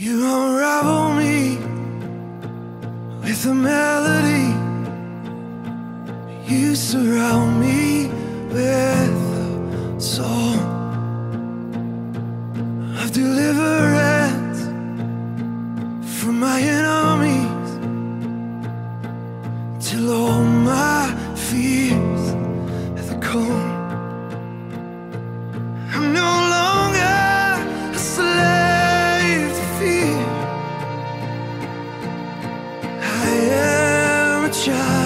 You unravel me with a melody. You surround me with a song of deliverance from my enemies till all my fears have come. child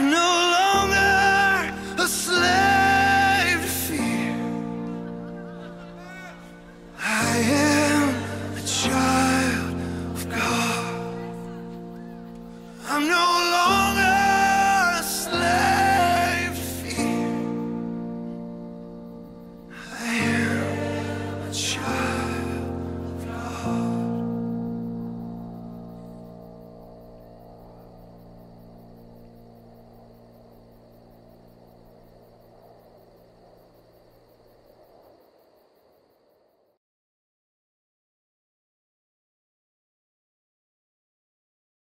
I'm no longer a slave to fear. I am.